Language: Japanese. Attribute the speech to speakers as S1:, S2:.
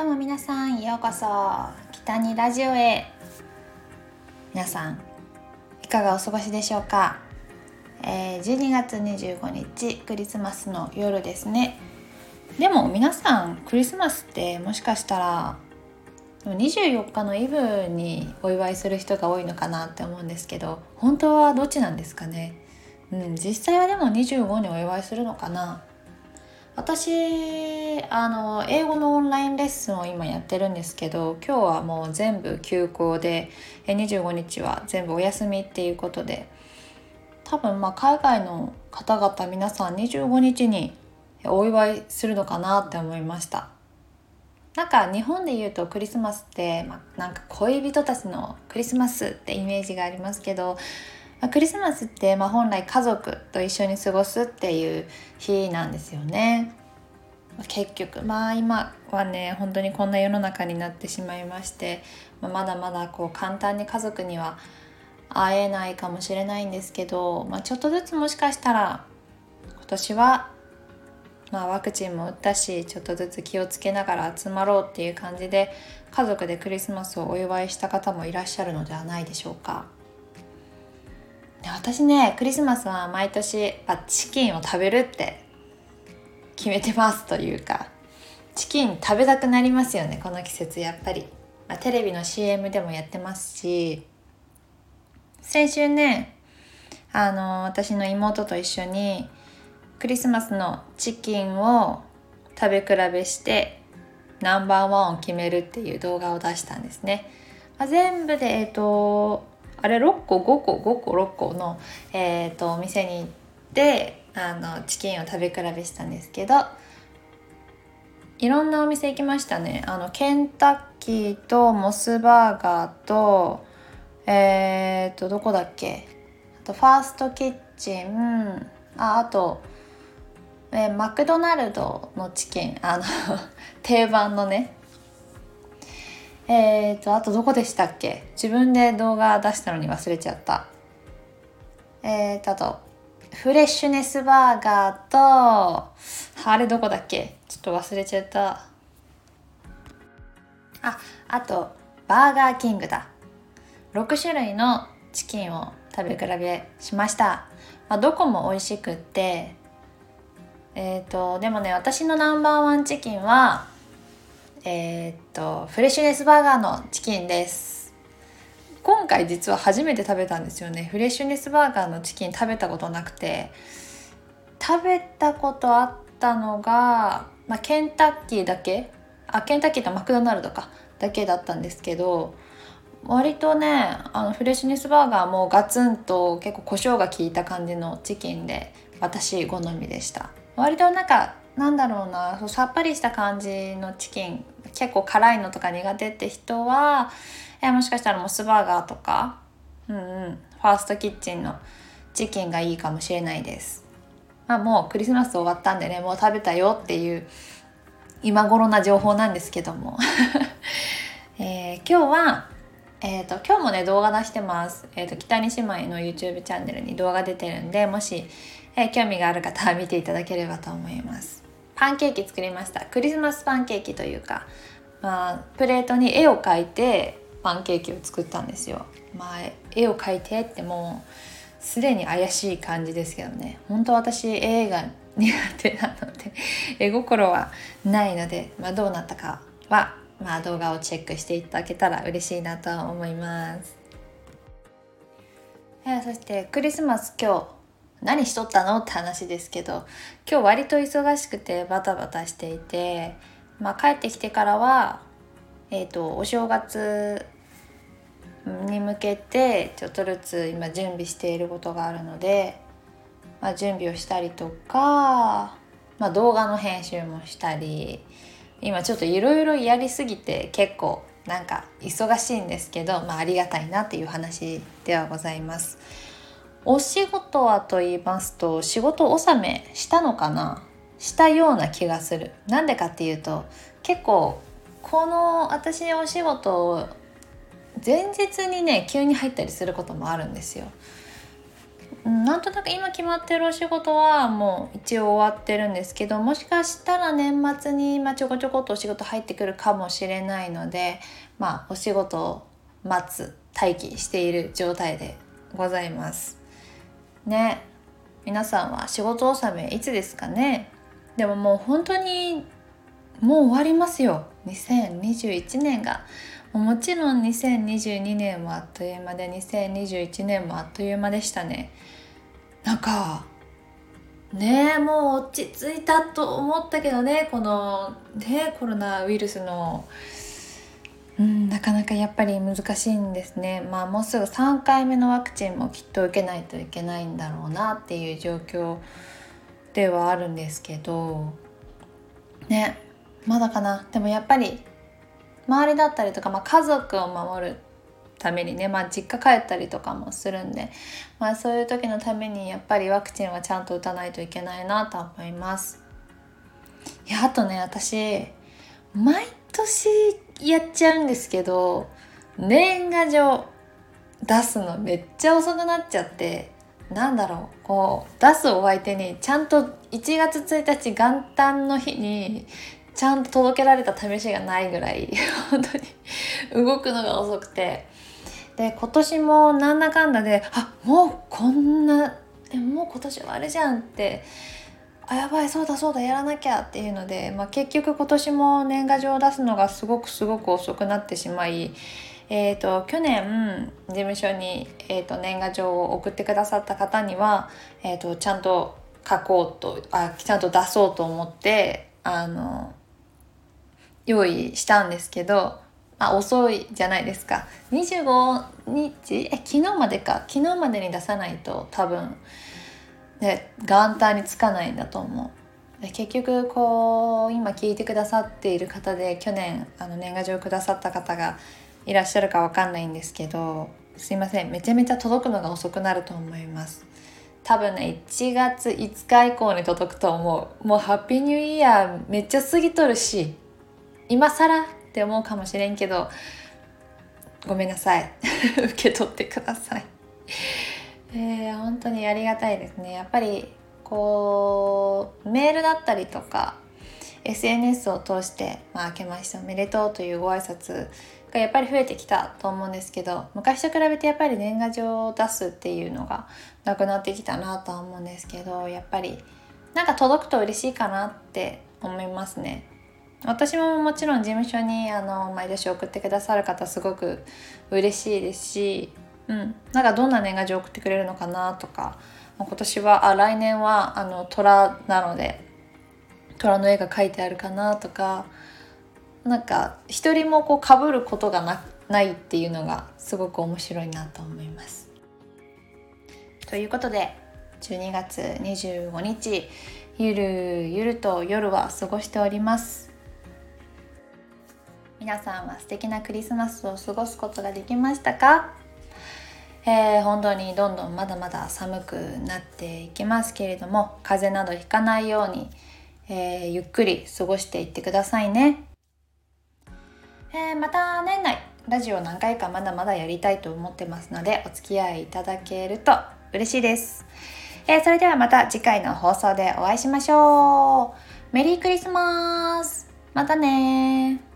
S1: どうも皆さんようこそ北にラジオへ。皆さんいかがお過ごしでしょうか、えー、12月25日クリスマスの夜ですね。でも皆さんクリスマスってもしかしたら24日のイブにお祝いする人が多いのかなって思うんですけど本当はどっちなんですかね？うん実際はでも25にお祝いするのかな？私あの英語のオンラインレッスンを今やってるんですけど今日はもう全部休校で25日は全部お休みっていうことで多分まあ海外の方々皆さん25日にお祝いするのかなって思いました。なんか日本で言うとクリスマスって、まあ、なんか恋人たちのクリスマスってイメージがありますけどまあ、クリスマスってまあ本来家族と一緒に過ごすっていう日なんですよね。結局まあ今はね本当にこんな世の中になってしまいまして、まあ、まだまだこう簡単に家族には会えないかもしれないんですけど、まあ、ちょっとずつもしかしたら今年は、まあ、ワクチンも打ったしちょっとずつ気をつけながら集まろうっていう感じで家族でクリスマスをお祝いした方もいらっしゃるのではないでしょうか。私ねクリスマスは毎年チキンを食べるって決めてますというかチキン食べたくなりますよねこの季節やっぱり、まあ、テレビの CM でもやってますし先週ねあの私の妹と一緒にクリスマスのチキンを食べ比べしてナンバーワンを決めるっていう動画を出したんですね、まあ、全部でえっ、ー、とあれ6個5個5個6個の、えーと、お店に行ってあのチキンを食べ比べしたんですけどいろんなお店行きましたね。あのケンタッキーとモスバーガーとえっ、ー、とどこだっけ？あとファーストキッチンああと、えー、マクドナルドのチキン。あの 定番のねえーと、あとどこでしたっけ？自分で動画出したのに忘れちゃった。えーと、あと、フレッシュネスバーガーと、あれどこだっけ？ちょっと忘れちゃった。あ、あと、バーガーキングだ。6種類のチキンを食べ比べしました。まあ、どこも美味しくって、えっ、ー、と、でもね、私のナンバーワンチキンは、えー、っとフレッシュネスバーガーのチキンです。今回実は初めて食べたんですよね。フレッシュネスバーガーのチキン食べたことなくて。食べたことあったのが、まあ、ケンタッキーだけ？あケンタッキーとマクドナルドか。だけだったんですけど割とねあのフレッシュネスバーガーもガツンと結構胡椒が効いた感じのチキンで私好みでした。割となんかなんだろうなさっぱりした感じのチキン結構辛いのとか苦手って人は、えもしかしたらモスバーガーとか、うんうん、ファーストキッチンのチキンがいいかもしれないです。まあ、もうクリスマス終わったんでねもう食べたよっていう今頃な情報なんですけども、えー、今日はえーと、今日もね動画出してます、えーと、北西姉妹の YouTube チャンネルに動画出てるんでもし、えー、興味がある方は 見ていただければと思います。パンケーキ作りました。クリスマスパンケーキというか、まあ、プレートに絵を描いてパンケーキを作ったんですよ。まあ、絵を描いてってもうすでに怪しい感じですけどね。本当私絵が苦手なので絵心はないので、まあ、どうなったかは、まあ、動画をチェックしていただけたら嬉しいなと思います。そしてクリスマス今日何しとったのって話ですけど今日割と忙しくてバタバタしていて、まあ、帰ってきてからは、えーと、お正月に向けてちょっとずつ今準備していることがあるので、まあ、準備をしたりとか、まあ、動画の編集もしたり今ちょっといろいろやりすぎて結構なんか忙しいんですけど、まあ、ありがたいなっていう話ではございます。お仕事はと言いますと仕事納めしたのかな？したような気がする。なんでかっていうと結構この私お仕事を前日にね急に入ったりすることもあるんですよ。なんとなく今決まってるお仕事はもう一応終わってるんですけどもしかしたら年末に、ちょこちょこっとお仕事入ってくるかもしれないのでまあお仕事を待つ待機している状態でございます。ね。皆さんは仕事納めいつですかね？でももう本当にもう終わりますよ。2021年が。もちろん2022年もあっという間で2021年もあっという間でしたね。なんかねえもう落ち着いたと思ったけどねこのねコロナウイルスの。うんなかなかやっぱり難しいんですね。まあもうすぐ3回目のワクチンもきっと受けないといけないんだろうなっていう状況ではあるんですけど。ねまだかな。でもやっぱり周りだったりとか、まあ、家族を守るためにね、まあ、実家帰ったりとかもするんで、まあ、そういう時のためにやっぱりワクチンはちゃんと打たないといけないなと思います。いやあとね私毎年やっちゃうんですけど年賀状出すのめっちゃ遅くなっちゃってなんだろうこう出すお相手にちゃんと1月1日元旦の日にちゃんと届けられた試しがないぐらい 本当に動くのが遅くて。で今年もなんだかんだであもうこんなえもう今年はあれじゃんってあやばいそうだそうだやらなきゃっていうので、まあ、結局今年も年賀状を出すのがすごくすごく遅くなってしまい、えーと、去年事務所に、えーと、年賀状を送ってくださった方には、えー、とちゃんと書こうとあちゃんと出そうと思ってあの用意したんですけどあ遅いじゃないですか。25日？え昨日までか。昨日までに出さないと多分ね元旦につかないんだと思う。結局こう今聞いてくださっている方で去年あの年賀状くださった方がいらっしゃるかわかんないんですけどすいません。めちゃめちゃ届くのが遅くなると思います。多分ね1月5日以降に届くと思う。もうハッピーニューイヤーめっちゃ過ぎとるし。今更って思うかもしれんけどごめんなさい。受け取ってください。えー、本当にありがたいですね。やっぱりこうメールだったりとか SNS を通して「まあ、明けましておめでとう」というご挨拶がやっぱり増えてきたと思うんですけど昔と比べてやっぱり年賀状を出すっていうのがなくなってきたなとは思うんですけどやっぱりなんか届くと嬉しいかなって思いますね。私ももちろん事務所にあの毎年送ってくださる方すごく嬉しいですし、うん、なんかどんな年賀状送ってくれるのかなとか今年はあ来年はあの虎なので虎の絵が描いてあるかなとかなんか一人もこう被ることがなないっていうのがすごく面白いなと思います。ということで12月25日ゆるゆると夜は過ごしております。皆さんは素敵なクリスマスを過ごすことができましたか？えー、本当にどんどんまだまだ寒くなっていきますけれども風邪などひかないように、えー、ゆっくり過ごしていってくださいね、えー、また年内ラジオ何回かまだまだやりたいと思ってますのでお付き合いいただけると嬉しいです、えそれではまた次回の放送でお会いしましょう。メリークリスマス。またね